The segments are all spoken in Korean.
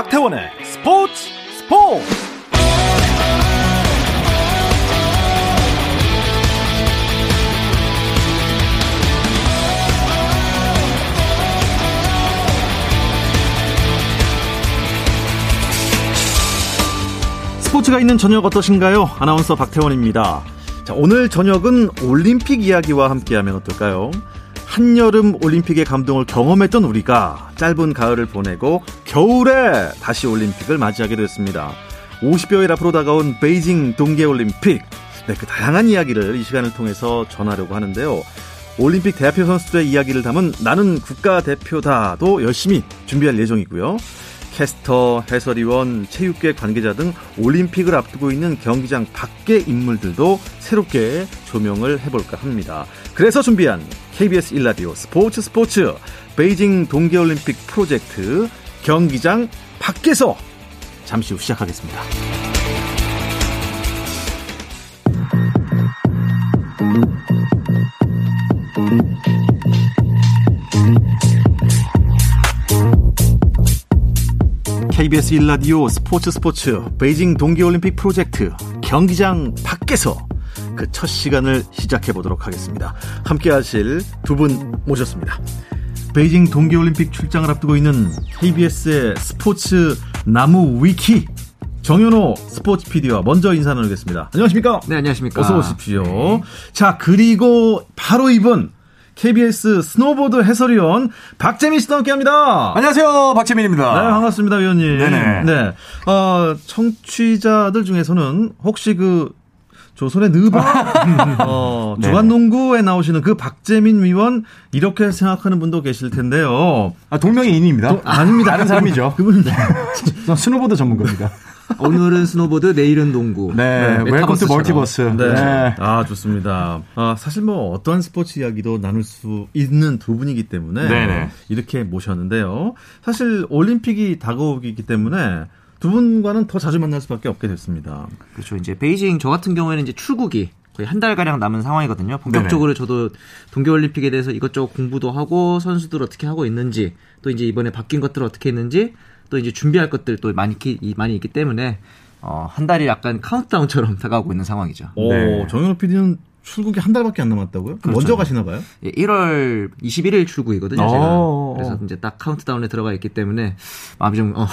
박태원의 스포츠 스포츠 스포츠가 있는 저녁 어떠신가요? 아나운서 박태원입니다. 자, 오늘 저녁은 올림픽 이야기와 함께하면 어떨까요? 한여름 올림픽의 감동을 경험했던 우리가 짧은 가을을 보내고 겨울에 다시 올림픽을 맞이하게 됐습니다. 50여일 앞으로 다가온 베이징 동계올림픽. 네, 그 다양한 이야기를 이 시간을 통해서 전하려고 하는데요. 올림픽 대표 선수들의 이야기를 담은 나는 국가대표다도 열심히 준비할 예정이고요. 캐스터, 해설위원, 체육계 관계자 등 올림픽을 앞두고 있는 경기장 밖의 인물들도 새롭게 조명을 해볼까 합니다. 그래서 준비한 KBS 일라디오 스포츠 스포츠 베이징 동계올림픽 프로젝트 경기장 밖에서 잠시 후 시작하겠습니다. KBS 일라디오 스포츠 스포츠 베이징 동계올림픽 프로젝트 경기장 밖에서 그 첫 시간을 시작해 보도록 하겠습니다. 함께 하실 두 분 모셨습니다. 베이징 동계올림픽 출장을 앞두고 있는 KBS의 스포츠 나무 위키 정현호 스포츠 PD와 먼저 인사 나누겠습니다. 안녕하십니까? 네, 안녕하십니까? 어서 오십시오. 네. 자, 그리고 바로 이분 KBS 스노보드 해설위원 박재민 씨와 함께합니다. 안녕하세요, 박재민입니다. 네, 반갑습니다, 위원님. 네네. 네, 어, 청취자들 중에서는 혹시 그 조선의 느바 어, 네. 주간농구에 나오시는 그 박재민 위원 이렇게 생각하는 분도 계실 텐데요. 아, 동명이인입니다. 도, 아닙니다. 다른 사람이죠. 그분은 스노보드 전문가입니다. 오늘은 스노보드, 내일은 농구. 네, welcome to multiverse. 네. 네. 아, 좋습니다. 아, 사실 뭐 어떠한 스포츠 이야기도 나눌 수 있는 두 분이기 때문에 네네. 이렇게 모셨는데요. 사실 올림픽이 다가오기 때문에 두 분과는 더 자주 만날 수밖에 없게 됐습니다. 그렇죠. 이제 베이징 저 같은 경우에는 이제 출국이 거의 한 달 가량 남은 상황이거든요. 본격적으로 네네. 저도 동계 올림픽에 대해서 이것저것 공부도 하고 선수들 어떻게 하고 있는지 또 이제 이번에 바뀐 것들 어떻게 했는지 또 이제 준비할 것들 또 많이 많이 있기 때문에 어, 한 달이 약간 카운트다운처럼 다가오고 있는 상황이죠. 오, 네. 정현호 PD는 출국이 한 달밖에 안 남았다고요? 그렇죠. 먼저 가시나 봐요? 예, 1월 21일 출국이거든요, 제가. 어. 그래서 이제 딱 카운트다운에 들어가 있기 때문에 마음이 좀 어,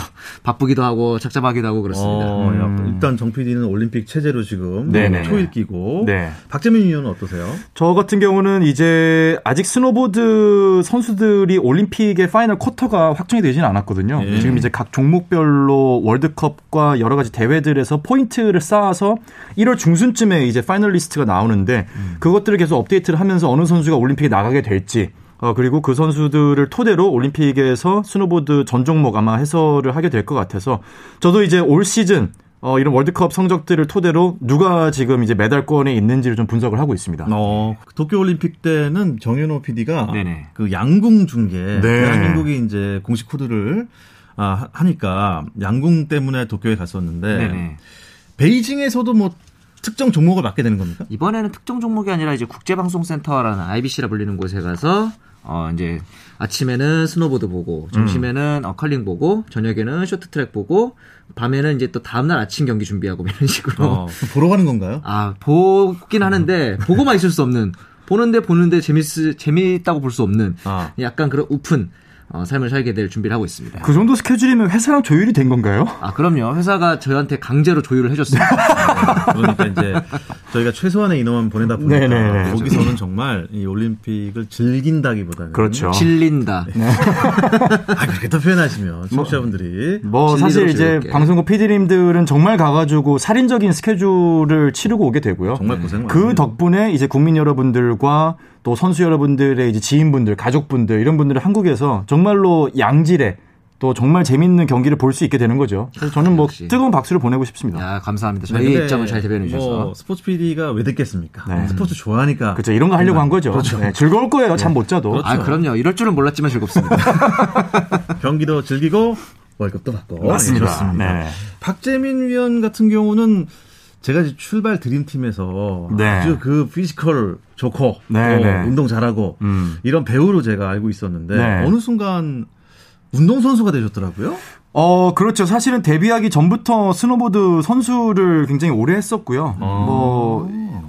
바쁘기도 하고 착잡하기도 하고 그렇습니다. 어, 음. 일단 정 PD는 올림픽 체제로 지금 네네. 초일 끼고 네. 박재민 위원은 어떠세요? 저 같은 경우는 이제 아직 스노보드 선수들이 올림픽의 final quota가 확정이 되지는 않았거든요. 네. 지금 이제 각 종목별로 월드컵과 여러 가지 대회들에서 포인트를 쌓아서 1월 중순쯤에 이제 finalist가 나오는데 음. 그것들을 계속 업데이트를 하면서 어느 선수가 올림픽에 나가게 될지 어, 그리고 그 선수들을 토대로 올림픽에서 스노보드 전 종목 아마 해설을 하게 될 것 같아서 저도 이제 올 시즌 어, 이런 월드컵 성적들을 토대로 누가 지금 이제 메달권에 있는지를 좀 분석을 하고 있습니다. 어, 도쿄올림픽 때는 정현호 PD가 네네. 그 양궁 중계, 네. 대한민국이 이제 공식 코드를 아, 하니까 양궁 때문에 도쿄에 갔었는데 네네. 베이징에서도 뭐 특정 종목을 맡게 되는 겁니까? 이번에는 특정 종목이 아니라 이제 국제방송센터라는 IBC라 불리는 곳에 가서 어 이제 아침에는 스노보드 보고 점심에는 음. 어, 컬링 보고 저녁에는 쇼트트랙 보고 밤에는 이제 또 다음날 아침 경기 준비하고 이런 식으로 어, 보러 가는 건가요? 아 보긴 하는데 보고만 있을 수 없는 보는데 보는데 재밌 재미있다고 볼 수 없는 아. 약간 그런 웃픈 어, 삶을 살게 될 준비를 하고 있습니다. 그 정도 스케줄이면 회사랑 조율이 된 건가요? 아, 그럼요. 회사가 저희한테 강제로 조율을 해줬습니다. 네, 그러니까 이제 저희가 최소한의 인원만 보내다 보니까 네네네. 네, 네. 거기서는 정말 이 올림픽을 즐긴다기보다는 그렇죠. 질린다. 네. 아, 그렇게 또 표현하시면 청취자분들이 뭐, 뭐 사실 이제 방송국 PD님들은 정말 가가지고 살인적인 스케줄을 치르고 오게 되고요. 정말 고생 많아요. 그 덕분에 이제 국민 여러분들과 또 선수 여러분들의 이제 지인분들, 가족분들 이런 분들을 한국에서 정말로 양질의 또 정말 재밌는 경기를 볼 수 있게 되는 거죠. 그래서 저는 뭐 역시. 뜨거운 박수를 보내고 싶습니다. 야, 감사합니다. 저희 네, 입장을 잘 대변해 주셔서. 뭐 스포츠 PD가 왜 듣겠습니까? 네. 스포츠 좋아하니까. 그렇죠. 이런 거 하려고 한 거죠. 그렇죠. 네, 즐거울 거예요. 네. 잠못 자도. 그렇죠. 아, 그럼요. 이럴 줄은 몰랐지만 즐겁습니다. 경기도 즐기고 월급도 받고. 맞습니다. 네, 좋습니다. 네. 박재민 위원 같은 경우는 제가 출발 드림팀에서 네. 아주 그 피지컬 좋고 네, 네. 운동 잘하고 음. 이런 배우로 제가 알고 있었는데 네. 어느 순간 운동 선수가 되셨더라고요? 어, 그렇죠. 사실은 데뷔하기 전부터 스노보드 선수를 굉장히 오래 했었고요. 아. 뭐,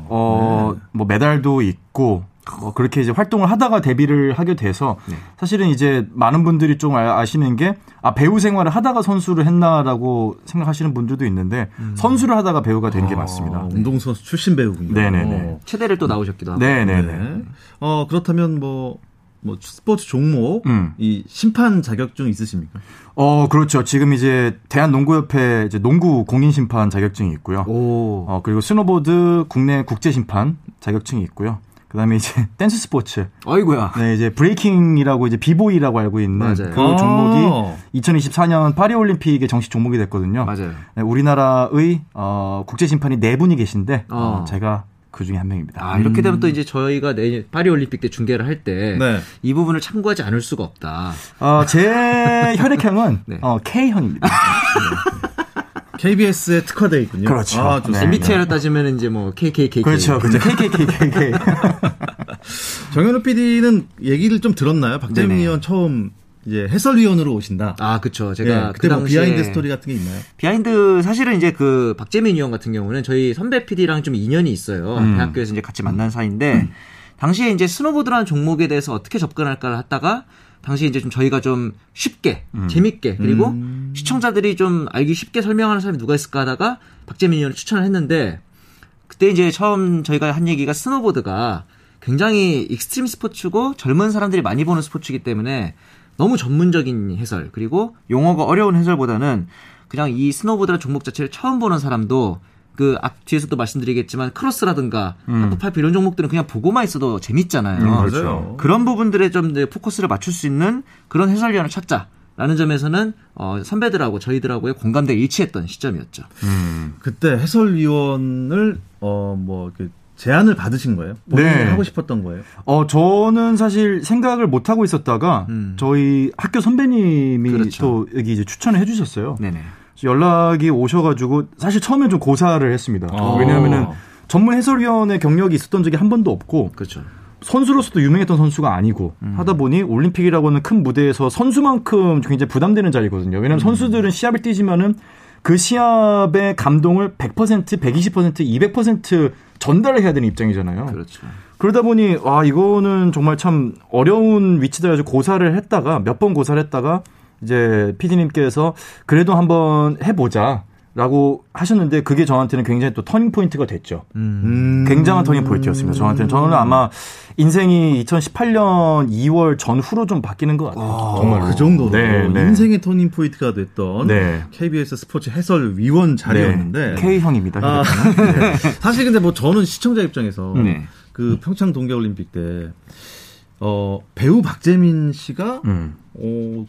어, 네. 뭐 메달도 있고, 뭐 그렇게 이제 활동을 하다가 데뷔를 하게 돼서 네. 사실은 이제 많은 분들이 좀 아, 아시는 게 아, 배우 생활을 하다가 선수를 했나라고 생각하시는 분들도 있는데 음. 선수를 하다가 배우가 된게 아, 맞습니다. 운동 선수 출신 배우군요. 네네네. 체대를 또 나오셨기도 하고. 네네네. 네. 어, 그렇다면 뭐, 뭐 스포츠 종목 음. 이 심판 자격증 있으십니까? 어 그렇죠. 지금 이제 대한농구협회 이제 농구 공인 심판 자격증이 있고요. 오. 어 그리고 스노보드 국내 국제 심판 자격증이 있고요. 그다음에 이제 댄스 스포츠. 아이고야. 네, 이제 breaking이라고 이제 비보이라고 알고 있는 맞아요. 그 종목이 2024년 파리 올림픽에 정식 종목이 됐거든요. 맞아요. 네, 우리나라의 어, 국제 심판이 네 분이 계신데 어. 제가 그 중에 한 명입니다. 아, 이렇게 되면 또 음. 이제 저희가 내년 파리 올림픽 때 중계를 할 때이 네. 부분을 참고하지 않을 수가 없다. 어, 제 혈액형은 네. 어, K형입니다. KBS에 특화되어 있군요. 그렇죠. 아, 네. MBTI로 따지면 이제 뭐 KKKK. 그렇죠. 그렇죠. KKKK. 정현호 PD는 얘기를 좀 들었나요? 박재민 위원 처음 이제 해설위원으로 오신다. 아, 그쵸. 제가 네, 그때 뭐 behind story 같은 게 있나요? behind 사실은 이제 그 박재민 위원 같은 경우는 저희 선배 PD랑 좀 인연이 있어요. 음. 대학교에서 이제 같이 만난 사이인데 음. 당시에 이제 스노보드라는 종목에 대해서 어떻게 접근할까를 하다가 당시에 이제 좀 저희가 좀 쉽게 음. 재밌게 그리고 음. 시청자들이 좀 알기 쉽게 설명하는 사람이 누가 있을까 하다가 박재민 위원을 추천을 했는데 그때 이제 처음 저희가 한 얘기가 스노보드가 굉장히 익스트림 스포츠고 젊은 사람들이 많이 보는 스포츠이기 때문에 너무 전문적인 해설 그리고 용어가 어려운 해설보다는 그냥 이 스노보드라는 종목 자체를 처음 보는 사람도 그 앞 뒤에서도 말씀드리겠지만 크로스라든가 음. 하프 파이프 이런 종목들은 그냥 보고만 있어도 재밌잖아요. 음, 그렇죠. 그런 부분들에 좀 포커스를 맞출 수 있는 그런 해설위원을 찾자. 라는 점에서는 어, 선배들하고 저희들하고의 공감대 일치했던 시점이었죠. 음. 그때 해설위원을 어뭐 제안을 받으신 거예요? 본인이 네. 하고 싶었던 거예요? 어, 저는 사실 생각을 못 하고 있었다가 음. 저희 학교 선배님이 그렇죠. 또 여기 이제 추천을 해주셨어요. 네네. 연락이 오셔가지고 사실 처음에 좀 고사를 했습니다. 아. 왜냐하면은 전문 해설위원의 경력이 있었던 적이 한 번도 없고. 그렇죠. 선수로서도 유명했던 선수가 아니고 음. 하다 보니 올림픽이라고 하는 큰 무대에서 선수만큼 굉장히 부담되는 자리거든요. 왜냐하면 음. 선수들은 시합을 뛰지만은 그 시합의 감동을 100%, 120%, 200% 전달을 해야 되는 입장이잖아요. 그렇죠. 그러다 보니 와 이거는 정말 참 어려운 위치다 가지고 고사를 했다가 몇 번 고사를 했다가 이제 피디님께서 그래도 한번 해보자. 라고 하셨는데 그게 저한테는 굉장히 또 터닝 포인트가 됐죠. 음. 굉장한 터닝 포인트였습니다. 저한테는 저는 아마 인생이 2018년 2월 전후로 좀 바뀌는 것 같아요. 아, 정말 그 정도로 네, 네. 인생의 터닝 포인트가 됐던 네. KBS 스포츠 해설 위원 자리였는데 네. K형입니다. 아, 네. 사실 근데 뭐 저는 시청자 입장에서 네. 그 평창 동계올림픽 때 어, 배우 박재민 씨가 음. 어,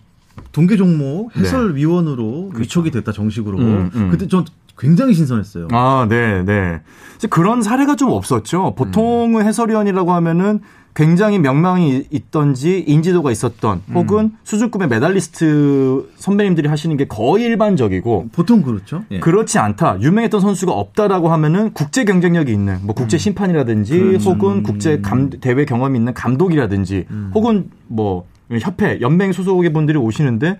동계 종목 네. 해설위원으로 네. 위촉이 됐다 정식으로. 음, 음. 그때 전 굉장히 신선했어요. 아, 네, 네. 그런 사례가 좀 없었죠. 보통은 음. 해설위원이라고 하면은 굉장히 명망이 있던지 인지도가 있었던 음. 혹은 음. 수준급의 메달리스트 선배님들이 하시는 게 거의 일반적이고 보통 그렇죠. 예. 그렇지 않다. 유명했던 선수가 없다라고 하면은 국제 경쟁력이 있는 뭐 국제 음. 심판이라든지 음. 혹은 국제 감, 대회 경험이 있는 감독이라든지 음. 혹은 뭐 협회, 연맹 소속의 분들이 오시는데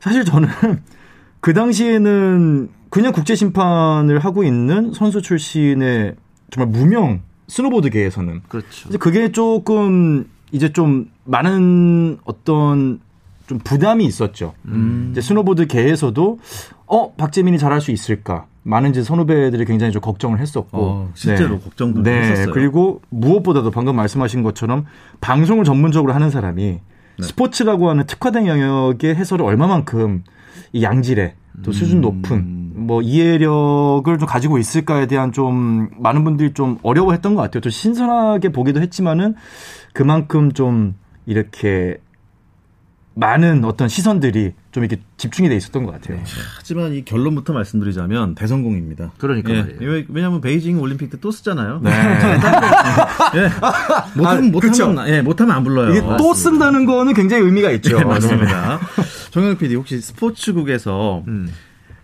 사실 저는 그 당시에는 그냥 국제 심판을 하고 있는 선수 출신의 정말 무명 스노보드계에서는 그렇죠. 이제 그게 조금 이제 좀 많은 어떤 좀 부담이 있었죠. 음. 이제 스노보드계에서도 어 박재민이 잘할 수 있을까? 많은 이제 선후배들이 굉장히 좀 걱정을 했었고 어, 실제로 네. 걱정도 네. 했었어요. 그리고 무엇보다도 방금 말씀하신 것처럼 방송을 전문적으로 하는 사람이 네. 스포츠라고 하는 특화된 영역의 해설을 얼마만큼 이 양질의 또 수준 음. 높은 뭐 이해력을 좀 가지고 있을까에 대한 좀 많은 분들이 좀 어려워했던 것 같아요. 또 신선하게 보기도 했지만은 그만큼 좀 이렇게 많은 어떤 시선들이 좀 이렇게 집중이 돼 있었던 것 같아요. 네. 하지만 이 결론부터 말씀드리자면 대성공입니다. 그러니까 예. 왜냐하면 베이징 올림픽 때 또 쓰잖아요. 네. 예. 못하면 아, 못하면 예, 못하면 안 불러요. 이게 또 쓴다는 거는 굉장히 의미가 있죠. 네, 맞습니다. 정영 PD 혹시 스포츠국에서 음.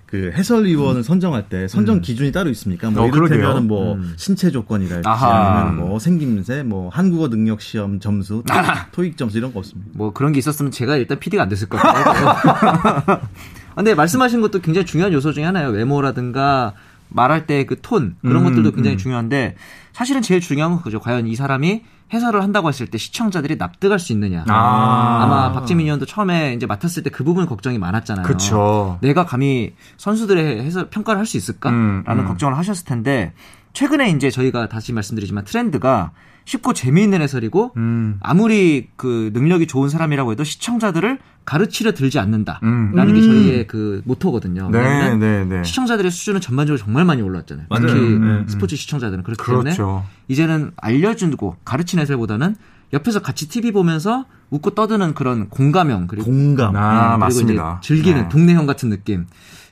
그 해설위원을 선정할 때 선정 음. 기준이 따로 있습니까? 뭐 어, 이를테면 뭐 음. 신체 조건이랄지 아니면 뭐 생김새, 뭐 한국어 능력 시험 점수, 토익, 토익 점수 이런 거 없습니다. 뭐 그런 게 있었으면 제가 일단 PD가 안 됐을 것 같아요. 근데 말씀하신 것도 굉장히 중요한 요소 중에 하나예요. 외모라든가 말할 때 그 톤 그런 음, 것들도 굉장히 음. 중요한데 사실은 제일 중요한 건 그죠. 과연 이 사람이 해설을 한다고 했을 때 시청자들이 납득할 수 있느냐. 아. 마 박재민 의원도 처음에 이제 맡았을 때 그 부분 걱정이 많았잖아요. 그쵸. 내가 감히 선수들의 해설 평가를 할 수 있을까라는 음, 음, 걱정을 하셨을 텐데 최근에 이제 저희가 다시 말씀드리지만 트렌드가 쉽고 재미있는 해설이고 음. 아무리 그 능력이 좋은 사람이라고 해도 시청자들을 가르치려 들지 않는다라는 음. 게 저희의 음. 그 모토거든요. 네, 네, 네. 시청자들의 수준은 전반적으로 정말 많이 올랐잖아요. 맞아요. 특히 음, 음. 스포츠 시청자들은 그렇기 그렇죠. 때문에 이제는 알려주고 가르치는 해설보다는 옆에서 같이 TV 보면서 웃고 떠드는 그런 공감형 그리고 공감 아, 그리고 맞습니다. 이제 즐기는 네. 동네형 같은 느낌.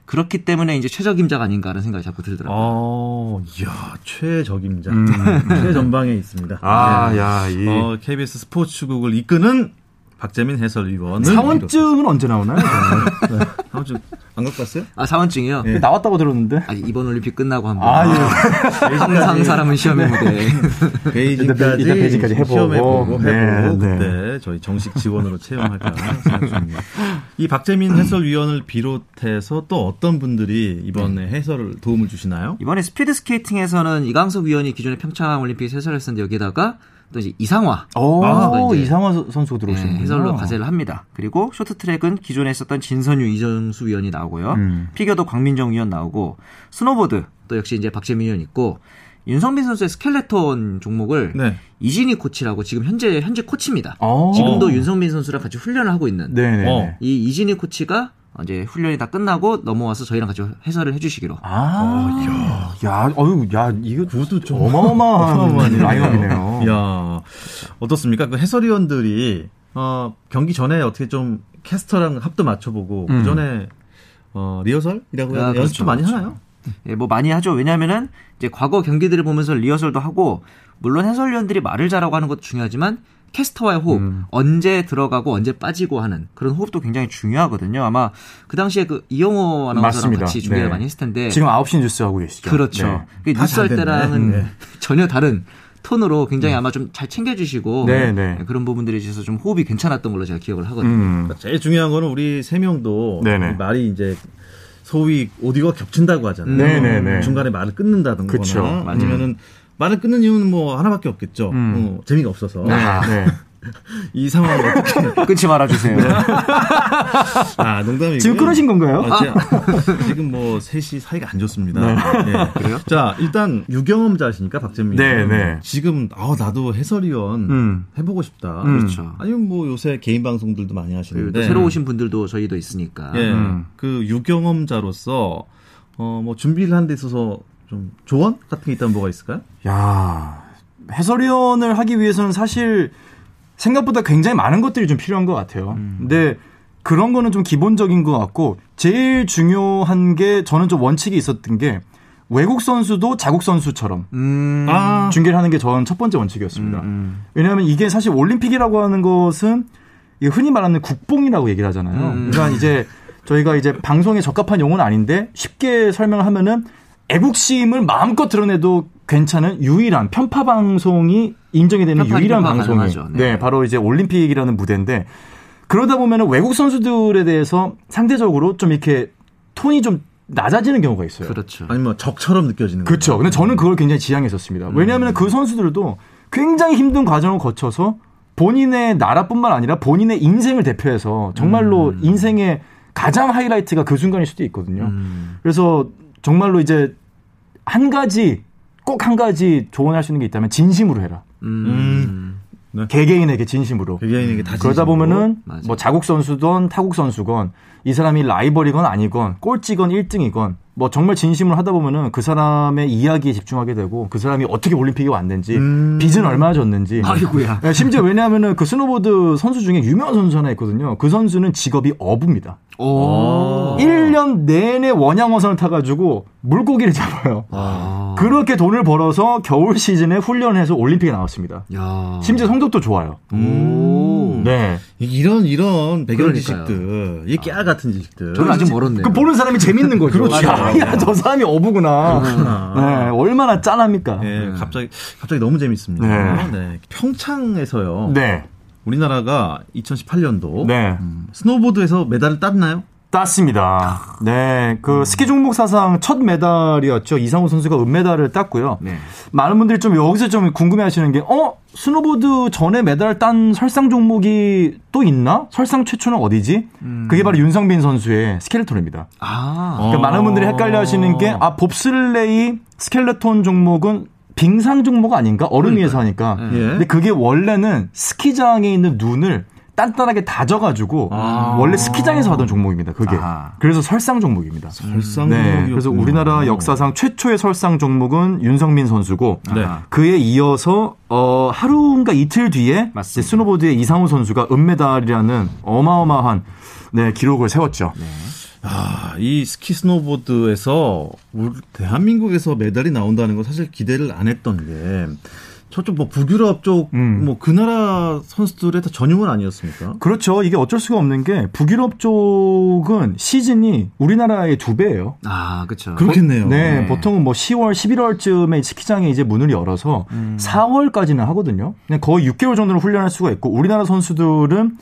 그렇기 때문에 이제 최적임자가 아닌가라는 생각이 자꾸 들더라고요. 어, 이야, 최적임자. 음. 최전방에 있습니다. 아, 네. 야, 이. 어, KBS 스포츠국을 이끄는 박재민 해설위원은 사원증은 언제 나오나요? 네. 사원증 안 갖고 왔어요? 아 사원증이요? 네. 나왔다고 들었는데. 아 이번 올림픽 끝나고 한번. 아 예. 항상 사람은 시험의 무대. 베이징까지, 베이징까지 해보고, 시험해 보고 네, 해보고 네. 그때 저희 정식 직원으로 채용할까 생각 중입니다. 이 박재민 해설위원을 비롯해서 또 어떤 분들이 이번에 해설을 도움을 주시나요? 이번에 스피드 스케이팅에서는 이강석 위원이 기존에 평창 올림픽 해설했었는데 여기다가 또 이제 이상화. 오, 아, 이상화 선수 들어오시는 네, 해설로 가세를 합니다. 그리고 쇼트트랙은 기존에 있었던 진선유 이정수 위원이 나오고요. 음. 피겨도 곽민정 위원 나오고 스노보드 또 역시 이제 박재민 위원 있고 윤성빈 선수의 스켈레톤 종목을 네. 이진희 코치라고 지금 현재 현재 코치입니다. 오. 지금도 윤성빈 선수랑 같이 훈련을 하고 있는 네네. 이 이진희 코치가 이제 훈련이 다 끝나고 넘어와서 저희랑 같이 해설을 해주시기로. 아, 어, 야, 야, 어유, 야, 이거 그것도 좀 어마어마한 라인업이네요. 야, 어떻습니까? 그 해설위원들이 어, 경기 전에 어떻게 좀 캐스터랑 합도 맞춰보고 음. 그 전에 어, 리허설이라고 아, 그렇죠, 연습 많이 그렇죠. 하나요? 예, 뭐 많이 하죠. 왜냐하면은 이제 과거 경기들을 보면서 리허설도 하고 물론 해설위원들이 말을 잘하고 하는 것도 중요하지만 캐스터와의 호흡, 음. 언제 들어가고 언제 빠지고 하는 그런 호흡도 굉장히 중요하거든요. 아마 그 당시에 그 이영호 아나운서랑 맞습니다. 같이 준비를 네. 많이 했을 텐데 지금 9시 뉴스 하고 계시죠. 그렇죠. 네. 그 뉴스 할 때랑은 네. 전혀 다른 톤으로 굉장히 네. 아마 좀 잘 챙겨주시고 네, 네. 그런 부분들에 있어서 좀 호흡이 괜찮았던 걸로 제가 기억을 하거든요. 음. 그러니까 제일 중요한 거는 우리 세 명도 말이 이제 소위 오디오가 겹친다고 하잖아요. 네네네. 중간에 말을 끊는다든가 아니면은 음. 말을 끊는 이유는 뭐 하나밖에 없겠죠. 음. 어, 재미가 없어서. 아, 네. 이 상황을 어떻게 끊지 말아주세요. 네. 아 농담이고 지금 끊으신 건가요? 아, 지금 뭐 셋이 사이가 안 좋습니다. 네. 네. 그래요? 자 일단 유경험자시니까 박재민. 네, 네. 지금 아 나도 해설위원 음. 해보고 싶다. 음. 그렇죠. 아니면 뭐 요새 개인 방송들도 많이 하시는데 새로 오신 분들도 저희도 있으니까. 예. 음. 그 유경험자로서 어 뭐 준비를 한 데 있어서 좀 조언 같은 게 있다면 뭐가 있을까요? 야 해설위원을 하기 위해서는 사실 생각보다 굉장히 많은 것들이 좀 필요한 것 같아요. 음. 근데 그런 거는 좀 기본적인 것 같고 제일 중요한 게 저는 좀 원칙이 있었던 게 외국 선수도 자국 선수처럼 음. 아. 중계를 하는 게 저는 첫 번째 원칙이었습니다. 음. 음. 왜냐하면 이게 사실 올림픽이라고 하는 것은 흔히 말하는 국뽕이라고 얘기를 하잖아요. 음. 그러니까 이제 저희가 이제 방송에 적합한 용어는 아닌데 쉽게 설명을 하면은 애국심을 마음껏 드러내도 괜찮은 유일한 편파 방송이 인정이 되는 유일한 방송이 네. 네. 바로 이제 올림픽이라는 무대인데 그러다 보면은 외국 선수들에 대해서 상대적으로 좀 이렇게 톤이 좀 낮아지는 경우가 있어요. 그렇죠. 아니면 뭐 적처럼 느껴지는 그렇죠. 근데 저는 그걸 굉장히 지향했었습니다. 음. 왜냐하면 그 선수들도 굉장히 힘든 과정을 거쳐서 본인의 나라뿐만 아니라 본인의 인생을 대표해서 정말로 음. 인생의 가장 하이라이트가 그 순간일 수도 있거든요. 음. 그래서 정말로 이제 한 가지 꼭 한 가지 조언할 수 있는 게 있다면 진심으로 해라. 음. 네. 개개인에게 진심으로. 개개인에게 다 그러다 보면은 맞아. 뭐 자국 선수든 타국 선수건 이 사람이 라이벌이건 아니건 꼴찌건 1등이건 뭐 정말 진심으로 하다 보면은 그 사람의 이야기에 집중하게 되고 그 사람이 어떻게 올림픽에 왔는지 음. 빚은 얼마나 졌는지 아이고야. 네, 심지어 왜냐하면은 그 스노보드 선수 중에 유명한 선수 하나 있거든요. 그 선수는 직업이 어부입니다. 오. 1년 내내 원양어선을 타가지고 물고기를 잡아요. 아. 그렇게 돈을 벌어서 겨울 시즌에 훈련해서 올림픽에 나왔습니다. 야. 심지어 성적도 좋아요. 음. 네. 이런 이런 배경 지식들, 이 깨알 같은 지식들. 저는 아직 멀었네요. 그 보는 사람이 재밌는 거죠. 그렇죠. 야, 야, 저 사람이 어부구나. 네, 얼마나 짠합니까? 네, 갑자기 갑자기 너무 재밌습니다. 네. 네. 평창에서요. 네. 우리나라가 2018년도 네. 음, 스노보드에서 메달을 땄나요? 땄습니다. 네, 그 음. 스키 종목 사상 첫 메달이었죠. 이상호 선수가 은메달을 땄고요. 네. 많은 분들이 좀 여기서 좀 궁금해하시는 게, 어 스노보드 전에 메달 딴 설상 종목이 또 있나? 설상 최초는 어디지? 음. 그게 바로 윤성빈 선수의 스켈레톤입니다. 아, 그러니까 많은 분들이 헷갈려하시는 게, 아 봅슬레이 스켈레톤 종목은 빙상 종목 아닌가? 얼음 위에서 하니까. 예. 근데 그게 원래는 스키장에 있는 눈을 단단하게 다져가지고 아. 원래 스키장에서 하던 종목입니다. 그게 아. 그래서 설상 종목입니다. 설상 네. 그래서 우리나라 역사상 최초의 설상 종목은 윤성빈 선수고 네. 그에 이어서 어, 하루인가 이틀 뒤에 스노보드의 이상호 선수가 은메달이라는 어마어마한 네, 기록을 세웠죠. 네. 아, 이 스키 스노보드에서 우리 대한민국에서 메달이 나온다는 거 사실 기대를 안 했던 게 저쪽 뭐 북유럽 쪽 뭐 그 나라 선수들의 다 전용은 아니었습니까? 그렇죠. 이게 어쩔 수가 없는 게 북유럽 쪽은 시즌이 우리나라의 두 배예요. 아, 그렇죠. 그렇겠네요. 네, 네, 보통은 뭐 10월, 11월쯤에 스키장에 이제 문을 열어서 음. 4월까지는 하거든요. 거의 6개월 정도는 훈련할 수가 있고 우리나라 선수들은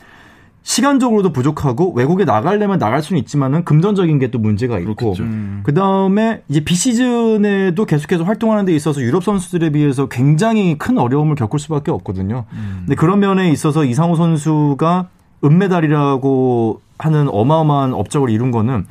시간적으로도 부족하고 외국에 나가려면 나갈 수는 있지만은 금전적인 게 또 문제가 있고 음. 그 다음에 이제 비시즌에도 계속해서 활동하는 데 있어서 유럽 선수들에 비해서 굉장히 큰 어려움을 겪을 수밖에 없거든요. 음. 근데 그런 면에 있어서 이상호 선수가 은메달이라고 하는 어마어마한 업적을 이룬 거는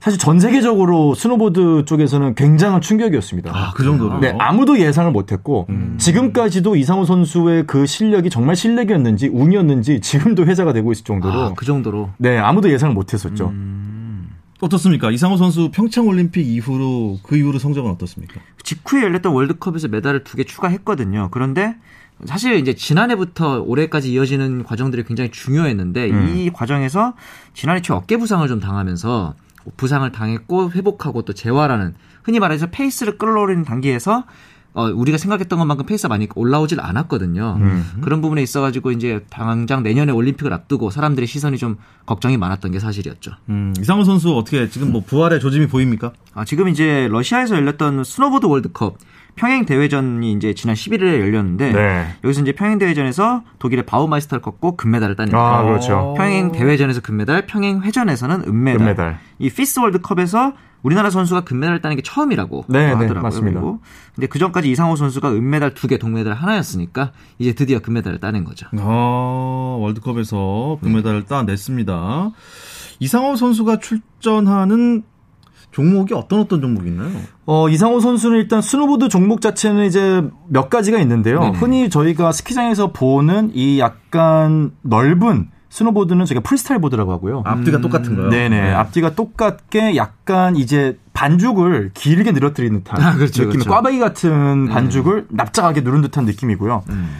사실 전 세계적으로 스노보드 쪽에서는 굉장한 충격이었습니다. 아, 그 정도로? 네, 아무도 예상을 못했고, 음. 지금까지도 이상호 선수의 그 실력이 정말 실력이었는지, 운이었는지 지금도 회자가 되고 있을 정도로. 아, 그 정도로? 네, 아무도 예상을 못했었죠. 음. 어떻습니까? 이상호 선수 평창 올림픽 이후로 그 이후로 성적은 어떻습니까? 직후에 열렸던 월드컵에서 메달을 두 개 추가했거든요. 그런데 사실 이제 지난해부터 올해까지 이어지는 과정들이 굉장히 중요했는데 음. 이 과정에서 지난해 초 어깨 부상을 좀 당하면서 부상을 당했고 회복하고 또 재활하는 흔히 말해서 페이스를 끌어올리는 단계에서 어, 우리가 생각했던 것만큼 페이스가 많이 올라오질 않았거든요. 음. 그런 부분에 있어가지고 이제 당장 내년에 올림픽을 앞두고 사람들의 시선이 좀 걱정이 많았던 게 사실이었죠. 음, 이상호 선수 어떻게 지금 뭐 부활의 조짐이 보입니까? 아, 지금 이제 러시아에서 열렸던 스노보드 월드컵 평행 대회전이 이제 지난 11일에 열렸는데 네. 여기서 이제 평행 대회전에서 독일의 바우마이스터를 꺾고 금메달을 따냅니다. 아, 그렇죠. 평행 대회전에서 금메달, 평행 회전에서는 은메달. 은메달. 이 FIS 월드컵에서 우리나라 선수가 금메달을 따는 게 처음이라고 네, 네 하더라고요. 네, 맞습니다. 그리고 근데 그 전까지 이상호 선수가 은메달 두 개, 동메달 하나였으니까 이제 드디어 금메달을 따낸 거죠. 아, 월드컵에서 금메달을 네. 따냈습니다. 이상호 선수가 출전하는 종목이 어떤 어떤 종목이 있나요? 어, 이상호 선수는 일단 스노보드 종목 자체는 이제 몇 가지가 있는데요. 네네. 흔히 저희가 스키장에서 보는 이 약간 넓은 스노보드는 저희가 프리스타일 보드라고 하고요. 앞뒤가 음. 똑같은 거요? 네네. 네. 앞뒤가 똑같게 약간 이제 반죽을 길게 늘어뜨리는 듯한 아, 그렇죠, 느낌. 그렇죠. 꽈배기 같은 반죽을 음. 납작하게 누른 듯한 느낌이고요. 음.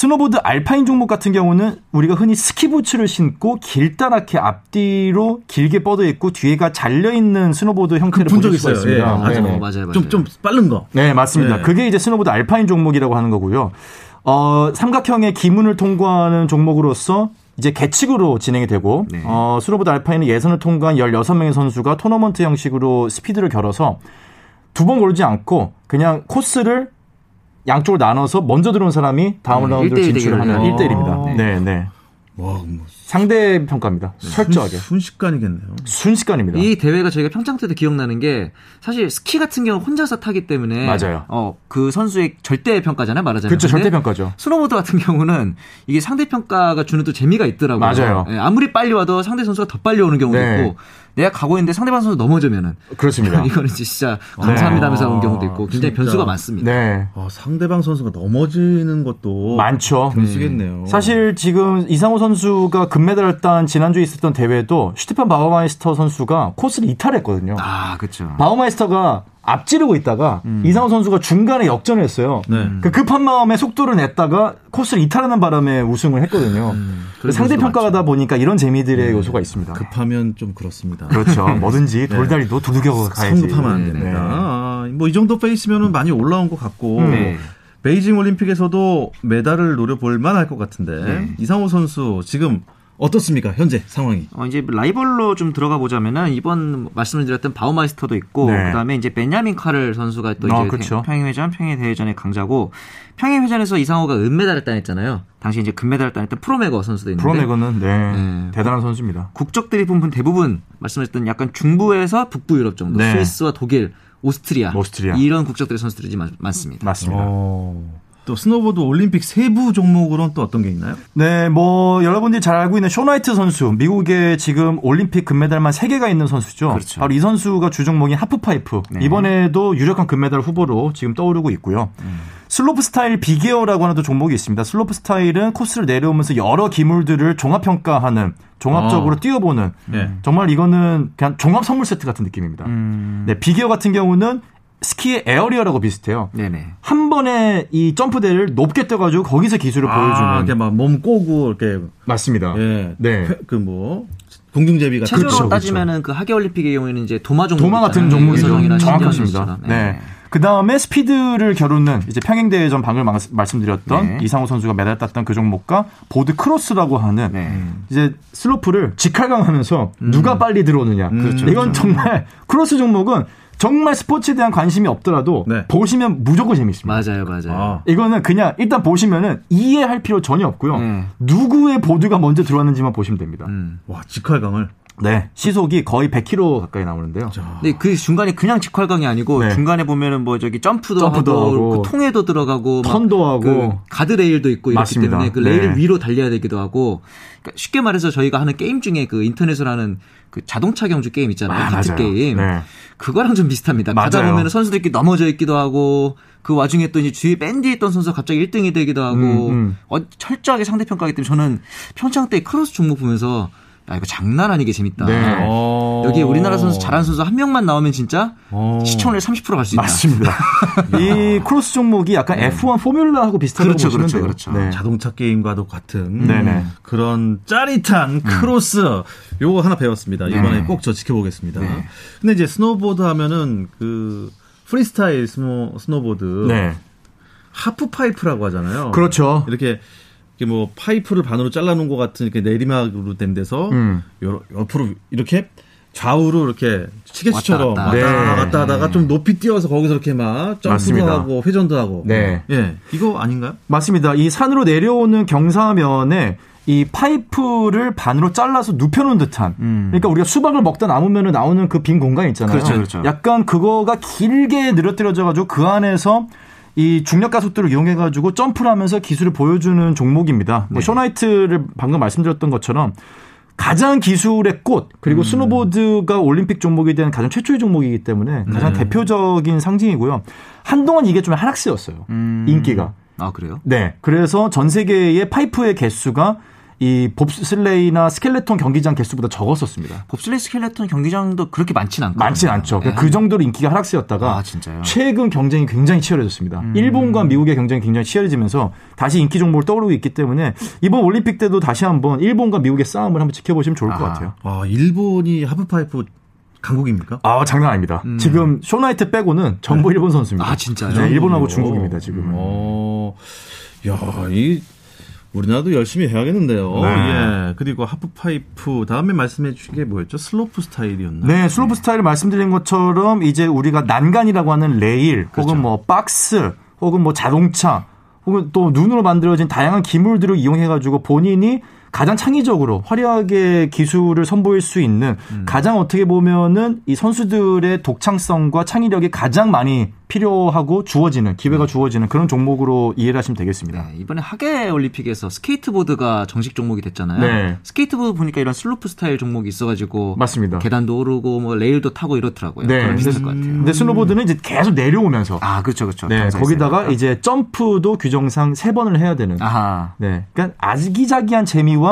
스노보드 알파인 종목 같은 경우는 우리가 흔히 스키부츠를 신고 길다랗게 앞뒤로 길게 뻗어 있고 뒤에가 잘려 있는 스노보드 형태를 본 적이 있습니다. 예, 맞아요. 네, 맞아요. 맞아요. 좀, 좀 빠른 거. 네, 맞습니다. 네. 그게 이제 스노보드 알파인 종목이라고 하는 거고요. 어, 삼각형의 기문을 통과하는 종목으로서 이제 계측으로 진행이 되고 네. 어, 스노보드 알파인은 예선을 통과한 16명의 선수가 토너먼트 형식으로 스피드를 겨뤄서 두 번 걸지 않고 그냥 코스를 양쪽으로 나눠서 먼저 들어온 사람이 다음 네, 라운드로 진출을 하는 1대1입니다. 네, 네. 와, 뭐 상대 평가입니다. 네. 철저하게. 순식간이겠네요. 순식간입니다. 이 대회가 저희가 평창 때도 기억나는 게 사실 스키 같은 경우 혼자서 타기 때문에 맞아요. 어, 그 선수의 절대 평가잖아요, 말하자면. 그렇죠, 절대 평가죠. 스노보드 같은 경우는 이게 상대 평가가 주는 또 재미가 있더라고요. 맞아요. 네, 아무리 빨리 와도 상대 선수가 더 빨리 오는 경우도 네. 있고 내가 가고 있는데 상대방 선수 넘어지면은 그렇습니다. 이거는 진짜 감사합니다면서 온 경우도 있고 굉장히 진짜. 변수가 많습니다. 네. 아, 상대방 선수가 넘어지는 것도 많죠. 변수겠네요. 사실 지금 이상호 선수가 금메달을 딴 지난주에 있었던 대회도 슈테판 바우마이스터 선수가 코스를 이탈했거든요. 아, 그렇죠. 바우마이스터가 앞지르고 있다가 이상호 선수가 중간에 역전을 했어요. 네. 그 급한 마음에 속도를 냈다가 코스를 이탈하는 바람에 우승을 했거든요. 그런 상대 평가다 보니까 이런 재미들의 요소가 있습니다. 급하면 좀 그렇습니다. 그렇죠. 뭐든지 돌다리도 두들겨 가야지. 성급하면 안 됩니다. 네. 아, 뭐 이 정도 페이스면은 많이 올라온 것 같고 네. 베이징 올림픽에서도 메달을 노려볼 만할 것 같은데 네. 이상호 선수 지금 어떻습니까 현재 상황이? 어, 이제 라이벌로 좀 들어가 보자면은 이번 말씀을 드렸던 바우마이스터도 있고 네. 그다음에 이제 베냐민 카를 선수가 또 아, 이제 그쵸. 평행회전, 평행대회전의 강자고 평행회전에서 이상호가 은메달을 따냈잖아요. 당시 이제 금메달을 따냈던 프로메거 선수도 있는데 프로메거는 네, 네. 대단한 선수입니다. 국적들이 부분 대부분 말씀하셨던 약간 중부에서 북부 유럽 정도 네. 스위스와 독일, 오스트리아, 오스트리아. 이런 국적들의 선수들이 많- 많습니다. 맞습니다. 어, 또 스노보드 올림픽 세부 종목으로는 또 어떤 게 있나요? 네, 뭐 여러분들이 잘 알고 있는 숀 화이트 선수, 미국에 지금 올림픽 금메달만 3개가 있는 선수죠. 그렇죠. 바로 이 선수가 주종목인 하프파이프. 네. 이번에도 유력한 금메달 후보로 지금 떠오르고 있고요. 슬로프 스타일 빅에어라고 하는 또 종목이 있습니다. 슬로프 스타일은 코스를 내려오면서 여러 기물들을 종합 평가하는 종합적으로 어. 뛰어보는 네. 정말 이거는 그냥 종합 선물 세트 같은 느낌입니다. 음, 네, 빅에어 같은 경우는 스키의 에어리얼하고 비슷해요. 네네. 한 번에 이 점프대를 높게 떠가지고 거기서 기술을 아, 보여주는. 이렇게 막 몸 꼬고 이렇게 맞습니다. 예, 네. 그 뭐 공중제비 같은 체조로 그렇죠, 따지면은 그 하계 올림픽의 경우에는 이제 도마 종목 도마 같은. 종목이죠. 정확하십니다. 네. 선수처럼. 그 다음에 스피드를 겨루는 이제 평행 대회전 방금 말- 말씀드렸던 네. 이상호 선수가 메달 땄던 그 종목과 보드 크로스라고 하는 네. 이제 슬로프를 직활강하면서 누가 빨리 들어오느냐. 그렇죠, 이건 그렇죠. 정말 크로스 종목은 정말 스포츠에 대한 관심이 없더라도 네. 보시면 무조건 재밌습니다. 맞아요, 맞아요. 아, 이거는 그냥 일단 보시면은 이해할 필요 전혀 없고요. 네. 누구의 보드가 먼저 들어왔는지만 보시면 됩니다. 음. 와 직활강을 네. 시속이 거의 100km 가까이 나오는데요. 근데 그 중간에 그냥 직활강이 아니고 네. 중간에 보면은 뭐 저기 점프도, 점프도 하고, 하고, 그 통에도 들어가고 막 턴도 하고. 그 가드레일도 있고 이렇기 맞습니다. 때문에 그 레일 네. 위로 달려야 되기도 하고 그러니까 쉽게 말해서 저희가 하는 게임 중에 그 인터넷으로 하는 그 자동차 경주 게임 있잖아요. 아, 맞아요. 게임. 네. 그거랑 좀 비슷합니다. 가다 맞아요. 보면 선수들끼리 넘어져 있기도 하고 그 와중에 또 이제 뒤에 밴드에 있던 선수가 갑자기 1등이 되기도 하고 음, 음. 어, 철저하게 상대평가하기 때문에 저는 평창 때 크로스 종목 보면서 야 이거 장난 아니게 재밌다. 네. 어. 여기 우리나라 선수 잘하는 선수 한 명만 나오면 진짜 어. 시청률 30%갈 수 있다. 맞습니다. 이 크로스 종목이 약간 F1 포뮬러하고 비슷하다고 그렇죠, 그렇죠. 그렇죠. 네. 자동차 게임과도 같은 네네. 그런 짜릿한 크로스 요거 하나 배웠습니다. 이번에 꼭 저 지켜보겠습니다. 근데 이제 스노보드 하면은 그 프리스타일 스노 스노보드 네. 하프 파이프라고 하잖아요. 그렇죠. 이렇게 이렇게 뭐 파이프를 반으로 잘라놓은 것 같은 이렇게 내리막으로 된 데서 음. 여- 옆으로 이렇게 좌우로 이렇게 시계추처럼 왔다 갔다. 네. 갔다 하다가 좀 높이 뛰어서 거기서 이렇게 막 점프도 맞습니다. 하고 회전도 하고. 네. 예. 이거 아닌가요? 맞습니다. 이 산으로 내려오는 경사면에 이 파이프를 반으로 잘라서 눕혀놓은 듯한. 그러니까 우리가 수박을 먹다 남으면 나오는 그 빈 공간 있잖아요. 그렇죠, 그렇죠. 약간 그거가 길게 늘어뜨려져가지고 그 안에서 이 중력 가속도를 이용해 가지고 점프를 하면서 기술을 보여주는 종목입니다. 뭐 숀 화이트를 방금 말씀드렸던 것처럼 가장 기술의 꽃 그리고 스노보드가 올림픽 종목에 대한 가장 최초의 종목이기 때문에 가장 대표적인 상징이고요. 한동안 이게 좀 하락세였어요. 인기가. 아 그래요? 네. 그래서 전 세계의 파이프의 개수가 이 봅슬레이나 스켈레톤 경기장 개수보다 적었었습니다. 봅슬레이 스켈레톤 경기장도 그렇게 많지는 않고 많진 않죠. 네. 그 정도로 인기가 하락세였다가 아 진짜요? 최근 경쟁이 굉장히 치열해졌습니다. 일본과 미국의 경쟁이 굉장히 치열해지면서 다시 인기 종목으로 떠오르고 있기 때문에 이번 올림픽 때도 다시 한번 일본과 미국의 싸움을 한번 지켜보시면 좋을 것 아. 같아요. 아, 일본이 하프 파이프 강국입니까? 아 장난 아닙니다. 지금 숀 화이트 빼고는 전부 일본 선수입니다. 아, 진짜요? 네, 일본하고 어. 중국입니다 지금. 어, 야, 이 우리나라도 열심히 해야겠는데요. 네. 예. 그리고 하프 파이프 다음에 말씀해 주신 게 뭐였죠? 슬로프 스타일이었나? 네, 슬로프 스타일을 말씀드린 것처럼 이제 우리가 난간이라고 하는 레일 그렇죠. 혹은 뭐 박스 혹은 뭐 자동차 혹은 또 눈으로 만들어진 다양한 기물들을 이용해 가지고 본인이 가장 창의적으로 화려하게 기술을 선보일 수 있는 음. 가장 어떻게 보면은 이 선수들의 독창성과 창의력이 가장 많이 필요하고 주어지는 기회가 음. 주어지는 그런 종목으로 이해를 하시면 되겠습니다. 네, 이번에 하계 올림픽에서 스케이트보드가 정식 종목이 됐잖아요. 네. 스케이트보드 보니까 이런 슬로프 스타일 종목이 있어가지고 맞습니다. 계단도 오르고 뭐 레일도 타고 이렇더라고요. 네. 비슷할 것 같아요. 근데 스노보드는 이제 계속 내려오면서 아 그렇죠 그렇죠. 네 거기다가 이제 점프도 규정상 세 번을 해야 되는. 아하. 네. 그러니까 아기자기한 재미와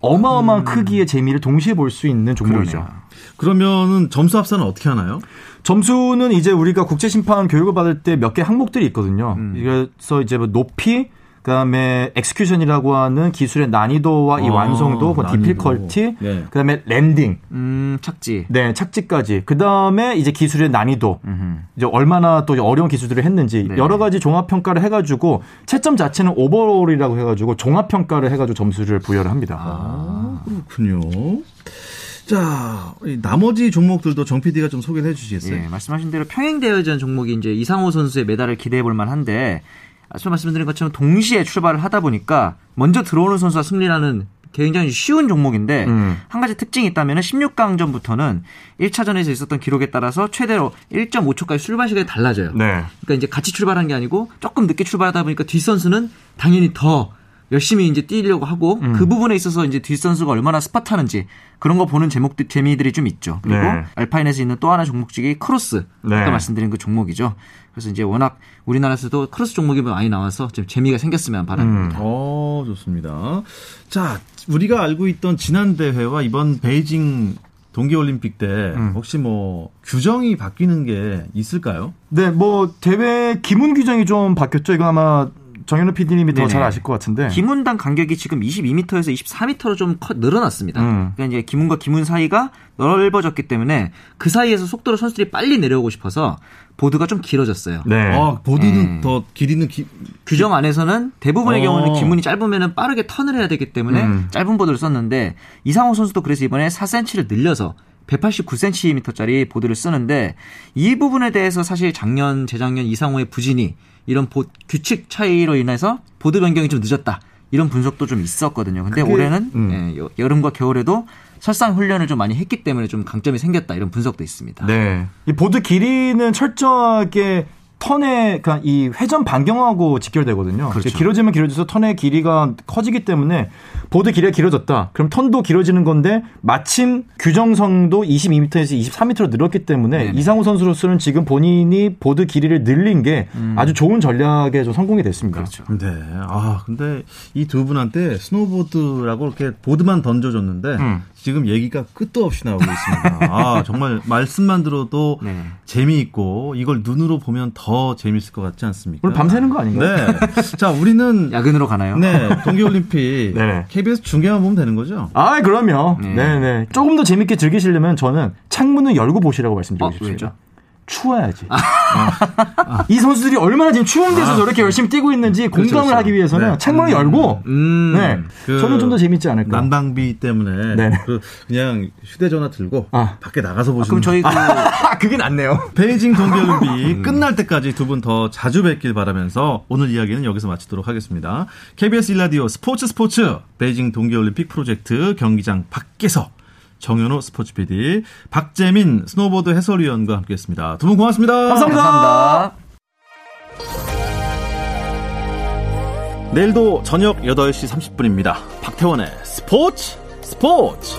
어마어마한 음. 크기의 재미를 동시에 볼 수 있는 종목이죠. 그러면은 점수 합산은 어떻게 하나요? 점수는 이제 우리가 국제 심판 교육을 받을 때 몇 개 항목들이 있거든요. 음. 그래서 이제 뭐 높이, 그다음에 execution이라고 하는 기술의 난이도와 이 아, 완성도, 그 difficulty, 네. 그다음에 landing, 음, 착지, 네 착지까지. 그다음에 이제 기술의 난이도, 음흠. 이제 얼마나 또 어려운 기술들을 했는지 네. 여러 가지 종합 평가를 해가지고 채점 자체는 overall이라고 해가지고 종합 평가를 해가지고 점수를 부여를 합니다. 아, 그렇군요. 자, 나머지 종목들도 정 PD가 좀 소개를 해주시겠어요? 예, 말씀하신 대로 평행 대회전 종목이 이제 이상호 선수의 메달을 기대해 볼 만한데 앞서 말씀드린 것처럼 동시에 출발을 하다 보니까 먼저 들어오는 선수가 승리라는 굉장히 쉬운 종목인데 음. 한 가지 특징이 있다면 16강전부터는 1차전에서 있었던 기록에 따라서 최대로 1.5초까지 출발 시간이 달라져요. 네. 그러니까 이제 같이 출발한 게 아니고 조금 늦게 출발하다 보니까 뒷선수는 당연히 더 열심히 이제 뛰려고 하고 음. 그 부분에 있어서 이제 뒷 선수가 얼마나 스퍼트하는지 그런 거 보는 제목들 재미들이 좀 있죠. 그리고 네. 알파인에서 있는 또 하나 종목이 크로스. 네. 아까 말씀드린 그 종목이죠. 그래서 이제 워낙 우리나라에서도 크로스 종목이 많이 나와서 좀 재미가 생겼으면 바랍니다. 음. 어, 좋습니다. 자, 우리가 알고 있던 지난 대회와 이번 베이징 동계올림픽 때 음. 혹시 뭐 규정이 바뀌는 게 있을까요? 네, 뭐 대회 기문 규정이 좀 바뀌었죠. 이거 아마 정현우 PD님이 더 잘 아실 것 같은데. 기문당 간격이 지금 22m에서 24m로 좀 커, 늘어났습니다. 음. 그러니까 이제 기문과 기문 사이가 넓어졌기 때문에 그 사이에서 속도로 선수들이 빨리 내려오고 싶어서 보드가 좀 길어졌어요. 네. 아, 보드는 네. 더 길이는 기... 규정 안에서는 대부분의 어. 경우는 기문이 짧으면 빠르게 턴을 해야 되기 때문에 음. 짧은 보드를 썼는데 이상호 선수도 그래서 이번에 4cm를 늘려서 189cm짜리 보드를 쓰는데 이 부분에 대해서 사실 작년 재작년 이상호의 부진이 이런 보, 규칙 차이로 인해서 보드 변경이 좀 늦었다. 이런 분석도 좀 있었거든요. 근데 그게, 올해는 음. 예, 여름과 겨울에도 설상 훈련을 좀 많이 했기 때문에 좀 강점이 생겼다 이런 분석도 있습니다. 네. 이 보드 길이는 철저하게 턴의 그러니까 이 회전 반경하고 직결되거든요. 그렇죠. 길어지면 길어져서 턴의 길이가 커지기 때문에 보드 길이가 길어졌다. 그럼 턴도 길어지는 건데 마침 규정상도 22m에서 23m로 늘었기 때문에 네네. 이상호 선수로서는 지금 본인이 보드 길이를 늘린 게 음. 아주 좋은 전략에 좀 성공이 됐습니다. 그렇죠. 네. 아 근데 이 두 분한테 스노보드라고 이렇게 보드만 던져줬는데 음. 지금 얘기가 끝도 없이 나오고 있습니다. 아, 정말 말씀만 들어도 네. 재미있고 이걸 눈으로 보면 더 재미있을 것 같지 않습니까? 오늘 밤새는 거 아닌가요? 네. 자, 우리는 야근으로 가나요? 네. 동계올림픽 네. KBS 중계만 보면 되는 거죠? 아, 그럼요. 네. 네, 네. 조금 더 재밌게 즐기시려면 저는 창문을 열고 보시라고 말씀드리고 어, 싶습니다. 추워야지. 아. 아. 이 선수들이 얼마나 지금 추운 데서 아. 저렇게 열심히 뛰고 있는지 그렇죠, 공감을 그렇죠. 하기 위해서는 네. 창문을 음. 열고, 음. 네. 그 저는 좀 더 재밌지 않을까. 난방비 때문에 네. 그 그냥 휴대전화 들고 아. 밖에 나가서 보시는. 그럼 저희 그 그게 낫네요. 베이징 동계올림픽 음. 끝날 때까지 두 분 더 자주 뵙길 바라면서 오늘 이야기는 여기서 마치도록 하겠습니다. KBS 일라디오 스포츠 스포츠 베이징 동계올림픽 프로젝트 경기장 밖에서 정현호 스포츠 PD, 박재민 스노보드 해설위원과 함께했습니다. 두 분 고맙습니다. 감사합니다. 감사합니다. 내일도 저녁 8시 30분입니다. 박태원의 스포츠 스포츠!